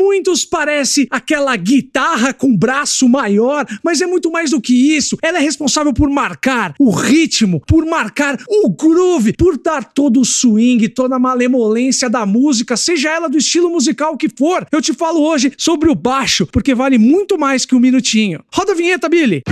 muitos parece aquela guitarra com braço maior, mas é muito mais do que isso. Ela é responsável por marcar o ritmo, por marcar o groove, por dar todo o swing, toda a malemolência da música, seja ela do estilo musical que for. Eu te falo hoje sobre o baixo, porque vale muito mais que um minutinho. Roda a vinheta, Billy!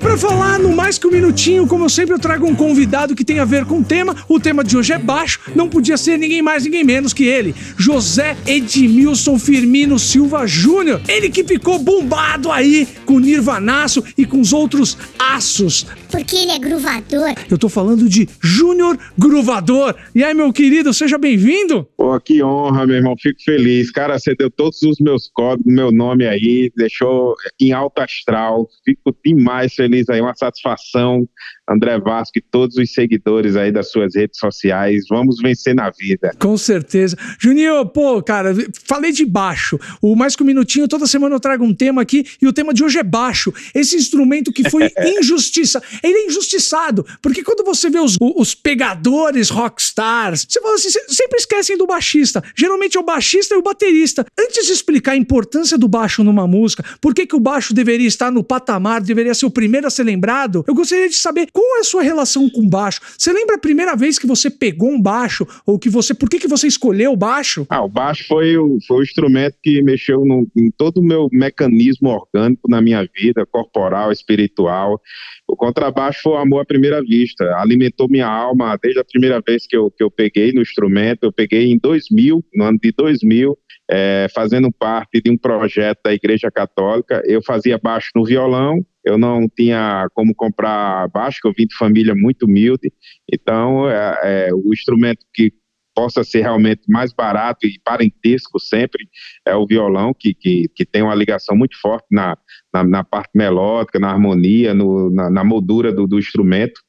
Para falar no mais que um minutinho, como eu sempre eu trago um convidado que tem a ver com o tema. O tema de hoje é baixo, não podia ser ninguém mais, ninguém menos que ele, José Edmilson Firmino Silva Júnior. Ele que ficou bombado aí com o Nirvanaço e com os outros aços. Porque ele é gruvador. Eu tô falando de Júnior Gruvador. E aí, meu querido, seja bem-vindo. Pô, que honra, meu irmão. Fico feliz. Cara, você deu todos os meus códigos, meu nome aí, deixou em alto astral. Fico demais feliz aí, uma satisfação, André Vasco e todos os seguidores aí das suas redes sociais. Vamos vencer na vida. Com certeza. Juninho, pô, cara, falei de baixo. O Mais Que Um Minutinho, toda semana eu trago um tema aqui e o tema de hoje é baixo. Esse instrumento que foi injustiça. Ele é injustiçado, porque quando você vê os, os pegadores rockstars, você fala assim, sempre esquecem do baixista. Geralmente é o baixista e o baterista. Antes de explicar a importância do baixo numa música, por que, que o baixo deveria estar no patamar, deveria ser o primeiro a ser lembrado, eu gostaria de saber qual é a sua relação com baixo. Você lembra a primeira vez que você pegou um baixo? Ou que você. Por que, que você escolheu o baixo? Ah, o baixo foi o, foi o instrumento que mexeu no, em todo o meu mecanismo orgânico na minha vida, corporal, espiritual. O contrabaixo foi o amor à primeira vista, alimentou minha alma desde a primeira vez que eu, que eu peguei no instrumento. Eu peguei em 2000, no ano de 2000, é, fazendo parte de um projeto da Igreja Católica. Eu fazia baixo no violão, eu não tinha como comprar baixo, eu vim de família muito humilde, então é, é, o instrumento que possa ser realmente mais barato e parentesco sempre é o violão, que, que, que tem uma ligação muito forte na, na, na parte melódica, na harmonia, no, na, na moldura do, do instrumento.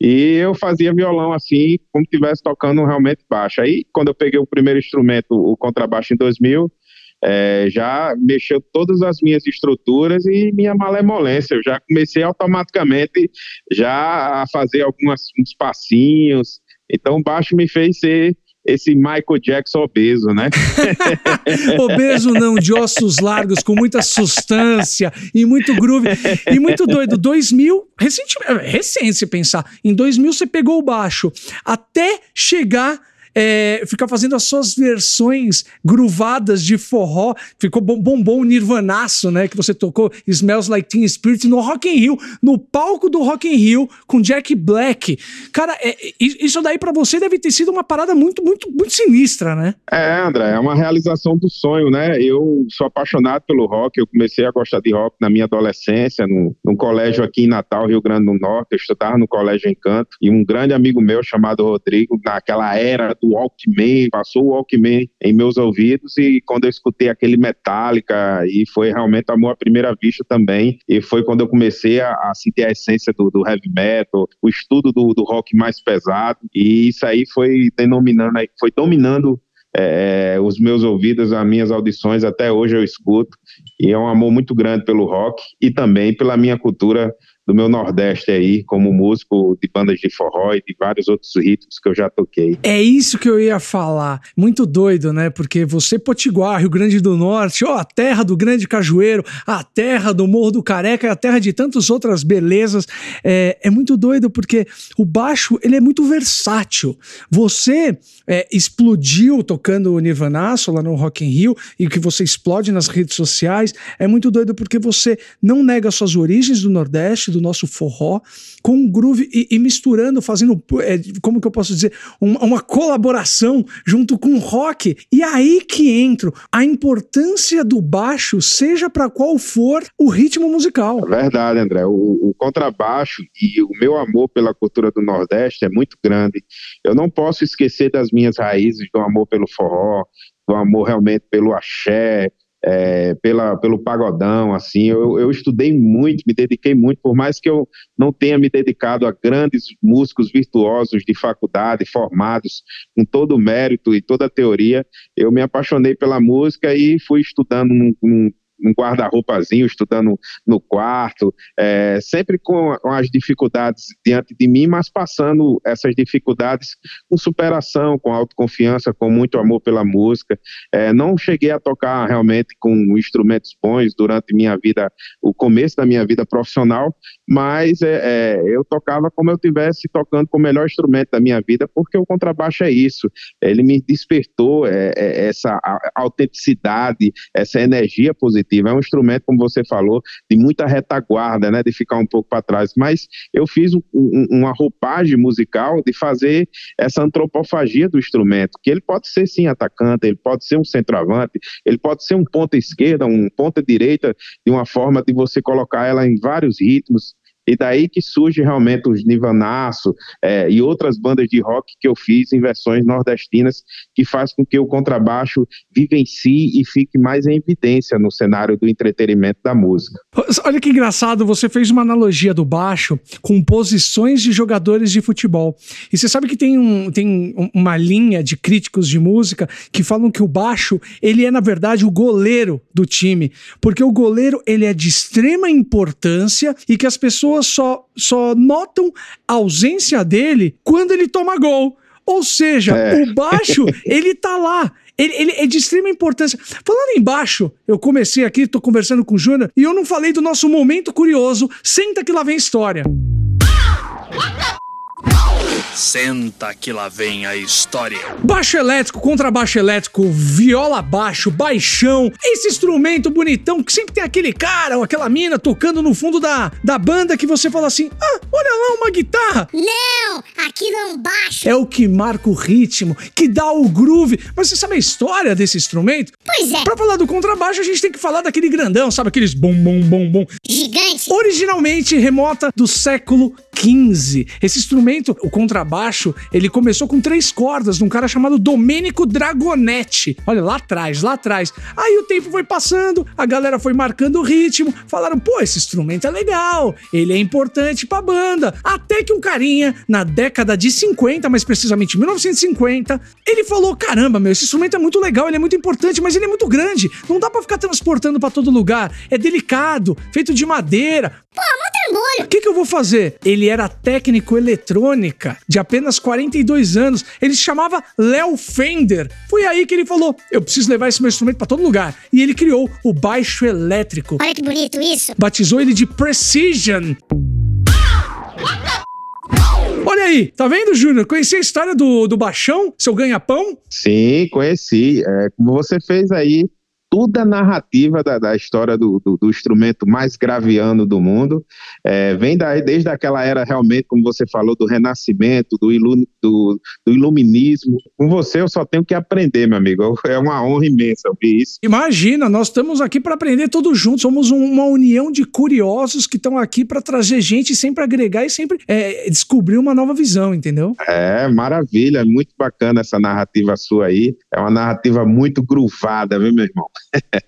E eu fazia violão assim, como se estivesse tocando realmente baixo. Aí, quando eu peguei o primeiro instrumento, o contrabaixo em 2000, é, já mexeu todas as minhas estruturas e minha malemolência. Eu já comecei automaticamente já a fazer alguns passinhos. Então, o baixo me fez ser esse Michael Jackson obeso, né? obeso não, de ossos largos, com muita substância e muito groove. E muito doido. 2000, recentemente, recente se pensar, em 2000 você pegou o baixo até chegar é, ficar fazendo as suas versões gruvadas de forró. Ficou bom, bom, nirvanaço, né? Que você tocou Smells Like Teen Spirit no Rock in Rio, no palco do Rock in Rio com Jack Black. Cara, é, isso daí para você deve ter sido uma parada muito, muito, muito sinistra, né? É, André, é uma realização do sonho, né? Eu sou apaixonado pelo rock, eu comecei a gostar de rock na minha adolescência, num, num colégio aqui em Natal, Rio Grande do Norte, eu estudava no Colégio Encanto, e um grande amigo meu chamado Rodrigo, naquela era do Walkman, passou o Walkman em meus ouvidos e quando eu escutei aquele Metallica e foi realmente amor à primeira vista também. E foi quando eu comecei a, a sentir a essência do, do, heavy metal, o estudo do, do rock mais pesado. E isso aí foi denominando, foi dominando é, os meus ouvidos, as minhas audições, até hoje eu escuto, e é um amor muito grande pelo rock e também pela minha cultura do meu Nordeste aí, como músico de bandas de forró e de vários outros ritmos que eu já toquei. É isso que eu ia falar. Muito doido, né? Porque você, Potiguar, Rio Grande do Norte, ó, a terra do Grande Cajueiro, a terra do Morro do Careca, a terra de tantas outras belezas. É, é muito doido porque o baixo, ele é muito versátil. Você é, explodiu tocando o Nirvanaço lá no Rock in Rio e que você explode nas redes sociais. É muito doido porque você não nega suas origens do Nordeste, do nosso forró, com um groove e, e misturando, fazendo, é, como que eu posso dizer, uma, uma colaboração junto com o rock. E aí que entra a importância do baixo, seja para qual for o ritmo musical. É verdade, André. O, o contrabaixo e o meu amor pela cultura do Nordeste é muito grande. Eu não posso esquecer das minhas raízes, do amor pelo forró, do amor realmente pelo axé, é, pela, pelo pagodão, assim, eu, eu estudei muito, me dediquei muito, por mais que eu não tenha me dedicado a grandes músicos virtuosos de faculdade, formados com todo o mérito e toda a teoria, eu me apaixonei pela música e fui estudando um guarda-roupazinho, estudando no quarto, é, sempre com, as dificuldades diante de mim, mas passando essas dificuldades com superação, com autoconfiança, com muito amor pela música. É, não cheguei a tocar realmente com instrumentos bons durante minha vida, o começo da minha vida profissional, mas é, é eu tocava como eu estivesse tocando com o melhor instrumento da minha vida, porque o contrabaixo é isso. Ele me despertou é, é, essa autenticidade, essa energia positiva. É um instrumento, como você falou, de muita retaguarda, né, de ficar um pouco para trás. Mas eu fiz um, um, uma roupagem musical de fazer essa antropofagia do instrumento, que ele pode ser sim atacante, ele pode ser um centroavante, ele pode ser um ponta esquerda, um ponta direita, de uma forma de você colocar ela em vários ritmos, e daí que surge realmente os Nivanaço é, e outras bandas de rock que eu fiz em versões nordestinas, que faz com que o contrabaixo vivencie e fique mais em evidência no cenário do entretenimento da música. Olha que engraçado, você fez uma analogia do baixo com posições de jogadores de futebol. E você sabe que tem, um, tem uma linha de críticos de música que falam que o baixo, ele é na verdade o goleiro do time, porque o goleiro ele é de extrema importância e que as pessoas pessoas só, só notam a ausência dele quando ele toma gol. Ou seja, é. o baixo, ele tá lá. Ele, ele, é de extrema importância. Falando em baixo, eu comecei aqui, tô conversando com o Júnior, e eu não falei do nosso momento curioso. Senta que lá vem história. Senta que lá vem a história. Baixo elétrico, contrabaixo elétrico, viola baixo, baixão, esse instrumento bonitão que sempre tem aquele cara ou aquela mina tocando no fundo da, da banda que você fala assim: ah, olha lá uma guitarra. Não, aquilo é um baixo. É o que marca o ritmo, que dá o groove. Mas você sabe a história desse instrumento? Pois é. Pra falar do contrabaixo, a gente tem que falar daquele grandão, sabe aqueles bom, bom, bom, bom. Gigante. Originalmente remota do século XV. Esse instrumento, o contrabaixo, ele começou com três cordas, de um cara chamado Domênico Dragonetti. Olha, lá atrás, lá atrás. Aí o tempo foi passando, a galera foi marcando o ritmo, falaram, pô, esse instrumento é legal, ele é importante pra banda. Até que um carinha, na década de 50, mais precisamente 1950, ele falou, caramba, meu, esse instrumento é muito legal, ele é muito importante, mas ele é muito grande, não dá para ficar transportando para todo lugar, é delicado, feito de madeira. Pô, mó trambolho. O que, que eu vou fazer? Ele era técnico eletrônica de apenas 42 anos. Ele se chamava Léo Fender. Foi aí que ele falou: eu preciso levar esse meu instrumento para todo lugar. E ele criou o baixo elétrico. Olha que bonito isso. Batizou ele de Precision. Olha aí, tá vendo, Júnior? Conheci a história do, do baixão, seu ganha-pão? Sim, conheci. É, como você fez aí, toda a narrativa da, da história do, do, do, instrumento mais graviano do mundo. É, vem daí, desde aquela era realmente, como você falou, do renascimento, do, ilu, do, do, iluminismo. Com você eu só tenho que aprender, meu amigo. É uma honra imensa ouvir isso. Imagina, nós estamos aqui para aprender todos juntos. Somos um, uma união de curiosos que estão aqui para trazer gente, sempre agregar e sempre é, descobrir uma nova visão, entendeu? É, maravilha. Muito bacana essa narrativa sua aí. É uma narrativa muito gruvada, viu, meu irmão?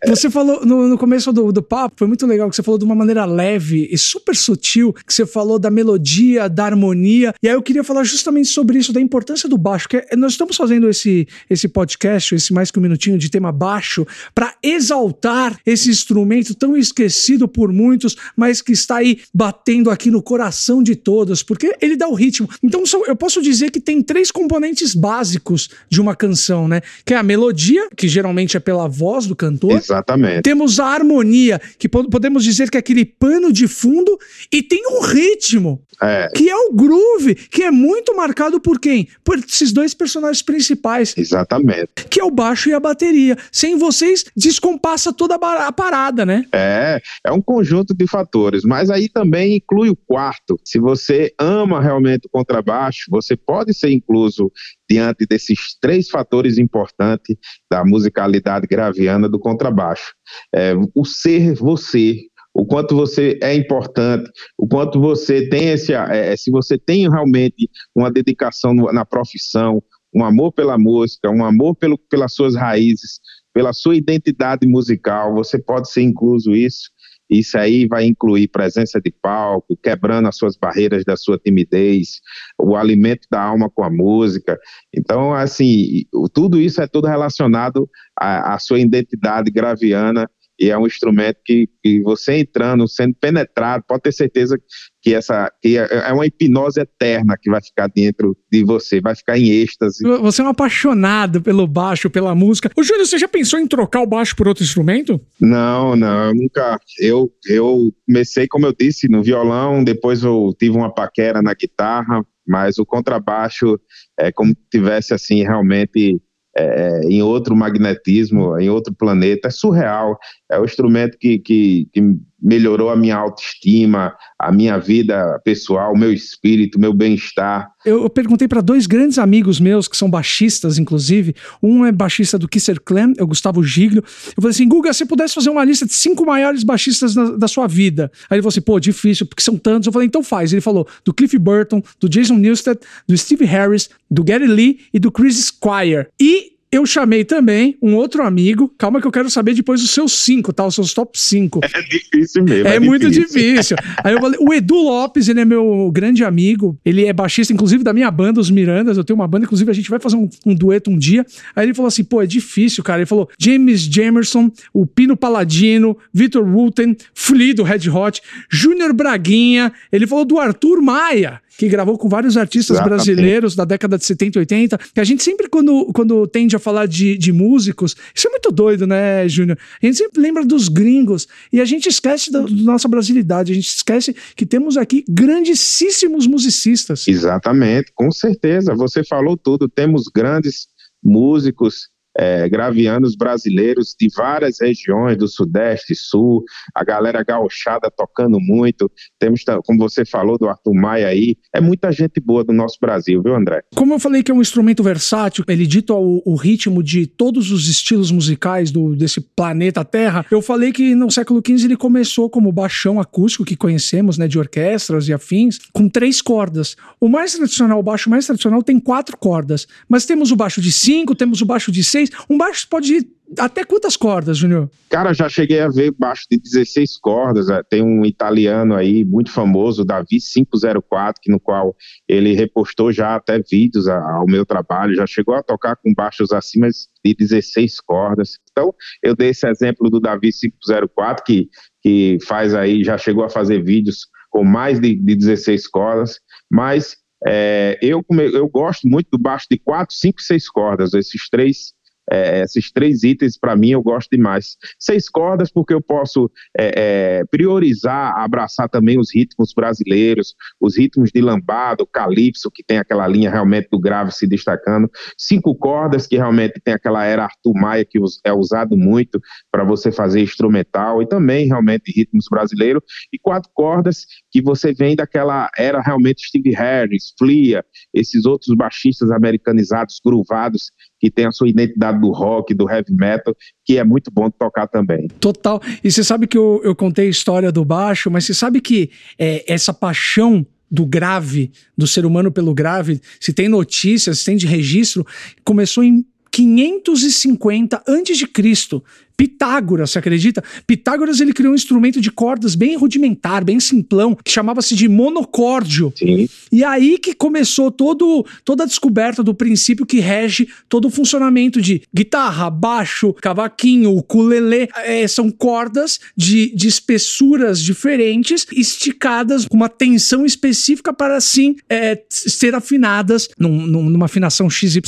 Você falou no, no começo do, do papo, foi muito legal que você falou de uma maneira leve e super sutil, que você falou da melodia, da harmonia. E aí eu queria falar justamente sobre isso, da importância do baixo, é, nós estamos fazendo esse, esse podcast, esse mais que um minutinho de tema baixo, para exaltar esse instrumento tão esquecido por muitos, mas que está aí batendo aqui no coração de todos, porque ele dá o ritmo. Então eu posso dizer que tem três componentes básicos de uma canção, né? Que é a melodia, que geralmente é pela voz do cantor. Exatamente. Temos a harmonia, que podemos dizer que é aquele pano de fundo, e tem um ritmo, é. que é o groove, que é muito marcado por quem? Por esses dois personagens principais. Exatamente. Que é o baixo e a bateria. Sem vocês, descompassa toda a parada, né? É, é um conjunto de fatores, mas aí também inclui o quarto. Se você ama realmente o contrabaixo, você pode ser incluso diante desses três fatores importantes da musicalidade graviana do contrabaixo. É, o ser você, o quanto você é importante, o quanto você tem esse, é, se você tem realmente uma dedicação na profissão, um amor pela música, um amor pelo, pelas suas raízes, pela sua identidade musical, você pode ser incluso isso. Isso aí vai incluir presença de palco, quebrando as suas barreiras da sua timidez, o alimento da alma com a música. Então, assim, tudo isso é tudo relacionado à, à sua identidade graviana e é um instrumento que, que você entrando, sendo penetrado, pode ter certeza que essa que é, é uma hipnose eterna que vai ficar dentro de você, vai ficar em êxtase. Você é um apaixonado pelo baixo, pela música. Ô, Júlio, você já pensou em trocar o baixo por outro instrumento? Não, não, eu nunca. Eu, eu comecei, como eu disse, no violão, depois eu tive uma paquera na guitarra, mas o contrabaixo é como se tivesse assim realmente é, em outro magnetismo, em outro planeta. É surreal. É o instrumento que, que, que melhorou a minha autoestima, a minha vida pessoal, meu espírito, meu bem-estar. Eu, perguntei para dois grandes amigos meus, que são baixistas, inclusive. Um é baixista do Kisser Clan, é o Gustavo Giglio. Eu falei assim: Guga, se pudesse fazer uma lista de cinco maiores baixistas da, da, sua vida. Aí ele falou assim: pô, difícil, porque são tantos. Eu falei: então faz. Ele falou do Cliff Burton, do Jason Newsted, do Steve Harris, do Gary Lee e do Chris Squire. E eu chamei também um outro amigo. Calma que eu quero saber depois os seus cinco, tá? Os seus top cinco. É difícil mesmo. É, é muito difícil. Aí eu falei, o Edu Lopes, ele é meu grande amigo. Ele é baixista, inclusive, da minha banda, os Mirandas. Eu tenho uma banda, inclusive, a gente vai fazer um, um dueto um dia. Aí ele falou assim, pô, é difícil, cara. Ele falou, James Jamerson, o Pino Paladino, Victor Wooten, Flea do Red Hot, Júnior Braguinha. Ele falou do Arthur Maia que gravou com vários artistas Exatamente. brasileiros da década de 70 e 80, que a gente sempre, quando, quando tende a falar de, de músicos, isso é muito doido, né, Júnior? A gente sempre lembra dos gringos e a gente esquece da, da nossa brasilidade, a gente esquece que temos aqui grandíssimos musicistas. Exatamente, com certeza, você falou tudo, temos grandes músicos é, gravianos brasileiros de várias regiões do Sudeste, Sul, a galera gauchada tocando muito. Temos, como você falou, do Arthur Maia aí. É muita gente boa do nosso Brasil, viu, André? Como eu falei que é um instrumento versátil, ele dita o, o ritmo de todos os estilos musicais do, desse planeta Terra, eu falei que no século XV ele começou como baixão acústico que conhecemos, né, de orquestras e afins, com três cordas. O mais tradicional, o baixo mais tradicional tem quatro cordas, mas temos o baixo de cinco, temos o baixo de seis, um baixo pode ir até quantas cordas, Júnior? Cara, já cheguei a ver baixo de 16 cordas. É, tem um italiano aí muito famoso, Davi 504, que no qual ele repostou já até vídeos ao meu trabalho. Já chegou a tocar com baixos acima de 16 cordas. Então, eu dei esse exemplo do Davi 504, que, que faz aí, já chegou a fazer vídeos com mais de, de 16 cordas. Mas é, eu, eu gosto muito do baixo de 4, 5 6 cordas. Esses três é, esses três itens, para mim, eu gosto demais. Seis cordas, porque eu posso é, é, priorizar, abraçar também os ritmos brasileiros, os ritmos de lambado, calypso, que tem aquela linha realmente do grave se destacando. Cinco cordas, que realmente tem aquela era Arthur Maia, que é usado muito para você fazer instrumental, e também realmente ritmos brasileiros. E quatro cordas, que você vem daquela era realmente Steve Harris, Flea, esses outros baixistas americanizados, groovados, que tem a sua identidade do rock, do heavy metal, que é muito bom tocar também. Total. E você sabe que eu, eu contei a história do baixo, mas você sabe que é, essa paixão do grave, do ser humano pelo grave, se tem notícias, se tem de registro, começou em 550 antes de Cristo. Pitágoras, você acredita? Pitágoras ele criou um instrumento de cordas bem rudimentar, bem simplão, que chamava-se de monocórdio. Sim. E aí que começou todo, toda a descoberta do princípio que rege todo o funcionamento de guitarra, baixo, cavaquinho, ukulele. É, são cordas de, de espessuras diferentes, esticadas com uma tensão específica para assim é, ser afinadas num, numa afinação XYZ.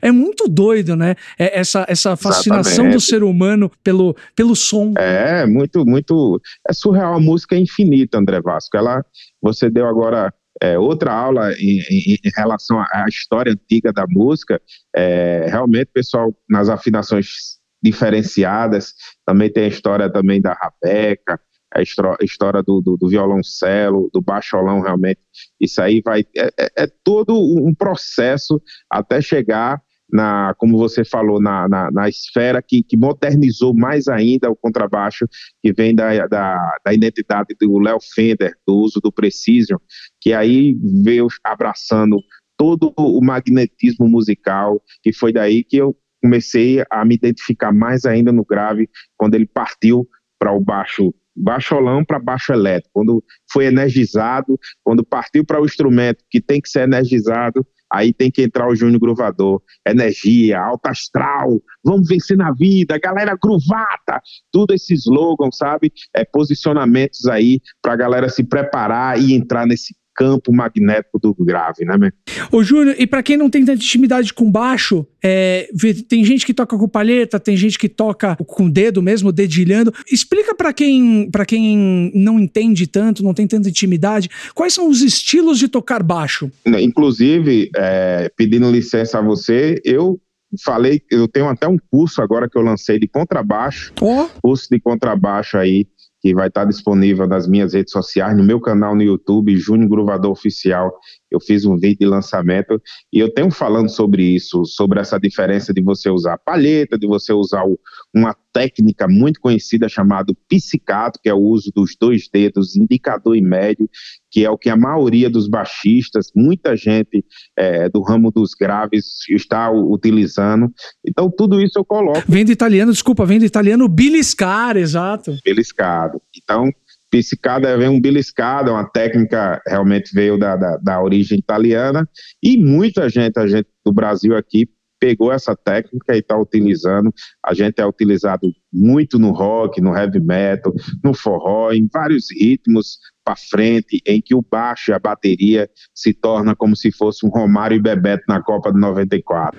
É muito doido, né? É essa, essa fascinação Exatamente. do ser humano humano pelo, pelo som. É, muito, muito. É surreal. A música é infinita, André Vasco. Ela, você deu agora é, outra aula em, em, em, relação à história antiga da música. É, realmente, pessoal, nas afinações diferenciadas, também tem a história também da rabeca, a história do, do, do, violoncelo, do baixolão, realmente. Isso aí vai. É, é, é todo um processo até chegar na, como você falou, na, na, na esfera que, que, modernizou mais ainda o contrabaixo, que vem da, da, da identidade do Léo Fender, do uso do Precision, que aí veio abraçando todo o magnetismo musical, que foi daí que eu comecei a me identificar mais ainda no grave, quando ele partiu para o baixo baixolão para baixo elétrico, quando foi energizado, quando partiu para o instrumento que tem que ser energizado, aí tem que entrar o Júnior Gruvador. Energia, alta astral, vamos vencer na vida, galera gruvata, tudo esse slogan, sabe? É posicionamentos aí pra galera se preparar e entrar nesse campo magnético do grave, né, man? Ô, Júnior, e pra quem não tem tanta intimidade com baixo, é, tem gente que toca com palheta, tem gente que toca com o dedo mesmo, dedilhando. Explica pra quem, pra quem não entende tanto, não tem tanta intimidade, quais são os estilos de tocar baixo? Inclusive, é, pedindo licença a você, eu falei, eu tenho até um curso agora que eu lancei de contrabaixo, Ó, curso de contrabaixo aí, que vai estar disponível nas minhas redes sociais, no meu canal no YouTube, Júnior Gruvador Oficial. Eu fiz um vídeo de lançamento e eu tenho falando sobre isso, sobre essa diferença de você usar palheta, de você usar o- uma técnica muito conhecida chamada psicato, que é o uso dos dois dedos, indicador e médio, que é o que a maioria dos baixistas, muita gente eh, do ramo dos graves está utilizando. Então, tudo isso eu coloco vem do italiano, desculpa, vem do italiano beliscar, exato. beliscado. Então, psicada vem um beliscado, é uma técnica realmente veio da, da, da origem italiana e muita gente, a gente do Brasil aqui pegou essa técnica e está utilizando. A gente é utilizado muito no rock, no heavy metal, no forró, em vários ritmos para frente, em que o baixo e a bateria se torna como se fosse um Romário e Bebeto na Copa de 94.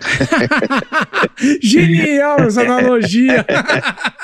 Genial essa analogia.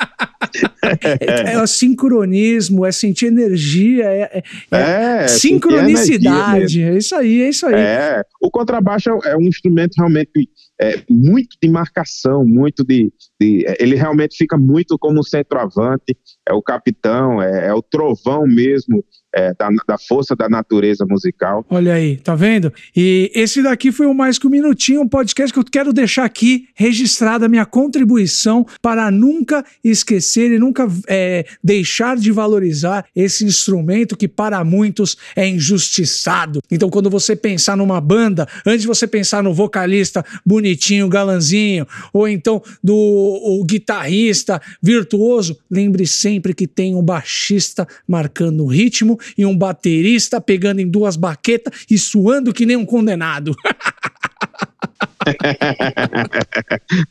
é, é o sincronismo, é sentir energia, é, é- é É, sincronicidade. É isso aí, é isso aí. É, o contrabaixo é um instrumento realmente é, muito de marcação, muito de, de- é, Ele realmente fica muito como centroavante, é o capitão, é, é o trovão mesmo é, da, da força da natureza musical. Olha aí, tá vendo? E esse daqui foi o Mais Que Um Minutinho, um podcast que eu quero deixar aqui registrada a minha contribuição para nunca esquecer e nunca é, deixar de valorizar esse instrumento que para muitos é injustiçado. Então, quando você pensar numa banda, antes de você pensar no vocalista bonitinho, galanzinho, ou então do o guitarrista virtuoso, lembre sempre que tem um baixista marcando o ritmo e um baterista pegando em duas baquetas e suando que nem um condenado.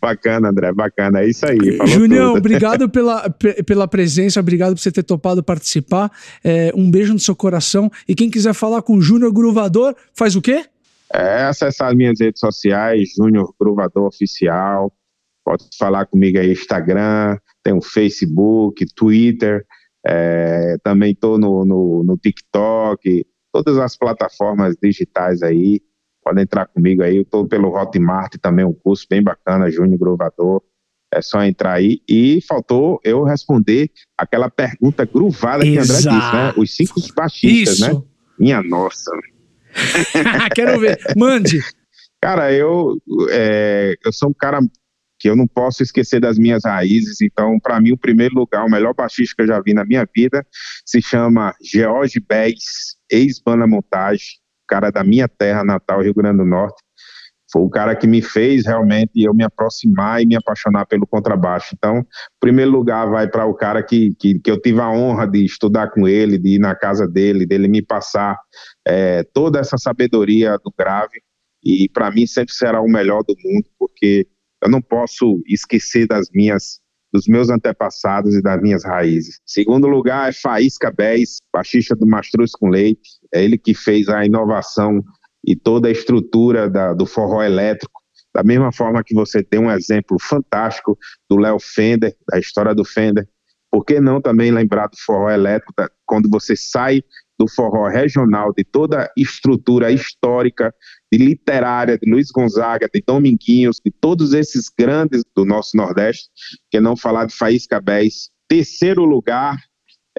bacana, André, bacana, é isso aí. Junião, tudo. obrigado pela, pe- pela presença, obrigado por você ter topado participar. É, um beijo no seu coração. E quem quiser falar com o Júnior Gruvador, faz o quê? É acessar as minhas redes sociais, Júnior Gruvador Oficial. Pode falar comigo aí, Instagram, tem o Facebook, Twitter. é, também estou no, no, no TikTok, todas as plataformas digitais aí. Pode entrar comigo aí. Eu estou pelo Hotmart também, um curso bem bacana, Júnior Gruvador. É só entrar aí. E faltou eu responder aquela pergunta gruvada que o André disse, né? Exato. Os cinco baixistas, né? Isso. Minha nossa. Quero ver. Mande. Cara, eu, é, eu sou um cara que eu não posso esquecer das minhas raízes, então, para mim, o primeiro lugar, o melhor baixista que eu já vi na minha vida, se chama George Bez, ex-banda montagem, cara da minha terra natal, Rio Grande do Norte. Foi o cara que me fez realmente eu me aproximar e me apaixonar pelo contrabaixo. Então, primeiro lugar vai para o cara que, que, que eu tive a honra de estudar com ele, de ir na casa dele, dele me passar é, toda essa sabedoria do grave e para mim sempre será o melhor do mundo, porque eu não posso esquecer das minhas dos meus antepassados e das minhas raízes. Segundo lugar é Faísca Bez, baixista do Mastruz com Leite, é ele que fez a inovação e toda a estrutura da, do forró elétrico, da mesma forma que você tem um exemplo fantástico do Léo Fender, da história do Fender, por que não também lembrar do forró elétrico, quando você sai do forró regional, de toda a estrutura histórica, de literária, de Luiz Gonzaga, de Dominguinhos, de todos esses grandes do nosso Nordeste, que não falar de Faísca Bez. Terceiro lugar,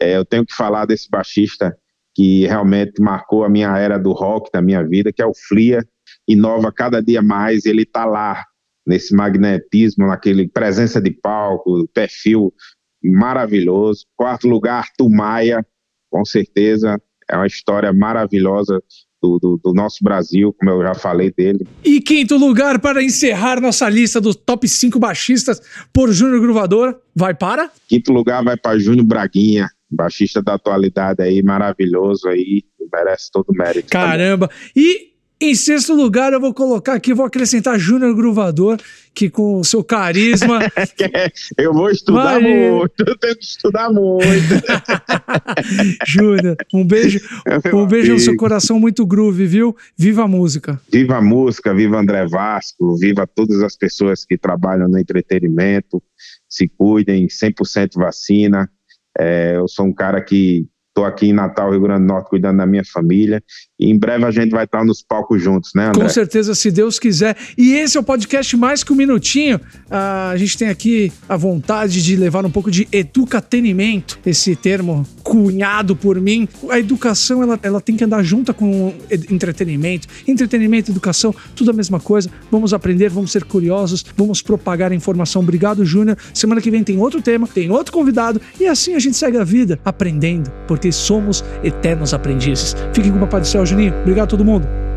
é, eu tenho que falar desse baixista que realmente marcou a minha era do rock, da minha vida, que é o Flia, inova cada dia mais, ele está lá, nesse magnetismo, naquele presença de palco, perfil maravilhoso. Quarto lugar, Arthur Maia, com certeza, é uma história maravilhosa do, do, do, nosso Brasil, como eu já falei dele. E quinto lugar para encerrar nossa lista dos top 5 baixistas por Júnior Gruvador, vai para? Quinto lugar vai para Júnior Braguinha, baixista da atualidade aí, maravilhoso aí, merece todo o mérito. Caramba! Também. E Em sexto lugar, eu vou colocar aqui, vou acrescentar Júnior Gruvador, que com o seu carisma. eu vou estudar muito, eu tenho que estudar muito. Júnior, um beijo, um beijo no seu coração muito groove, viu? Viva a música. Viva a música, viva André Vasco, viva todas as pessoas que trabalham no entretenimento, se cuidem, 100% vacina. É, eu sou um cara que Estou aqui em Natal, Rio Grande do Norte, cuidando da minha família. E em breve a gente vai estar nos palcos juntos, né, André? Com certeza, se Deus quiser. E esse é o podcast Mais Que Um Minutinho. Ah, a gente tem aqui a vontade de levar um pouco de educatenimento, esse termo cunhado por mim. A educação, ela, ela tem que andar junto com entretenimento. Entretenimento, educação, tudo a mesma coisa. Vamos aprender, vamos ser curiosos, vamos propagar a informação. Obrigado, Júnior. Semana que vem tem outro tema, tem outro convidado. E assim a gente segue a vida, aprendendo. Porque somos eternos aprendizes. Fiquem com o Papai do Céu, Juninho. Obrigado a todo mundo.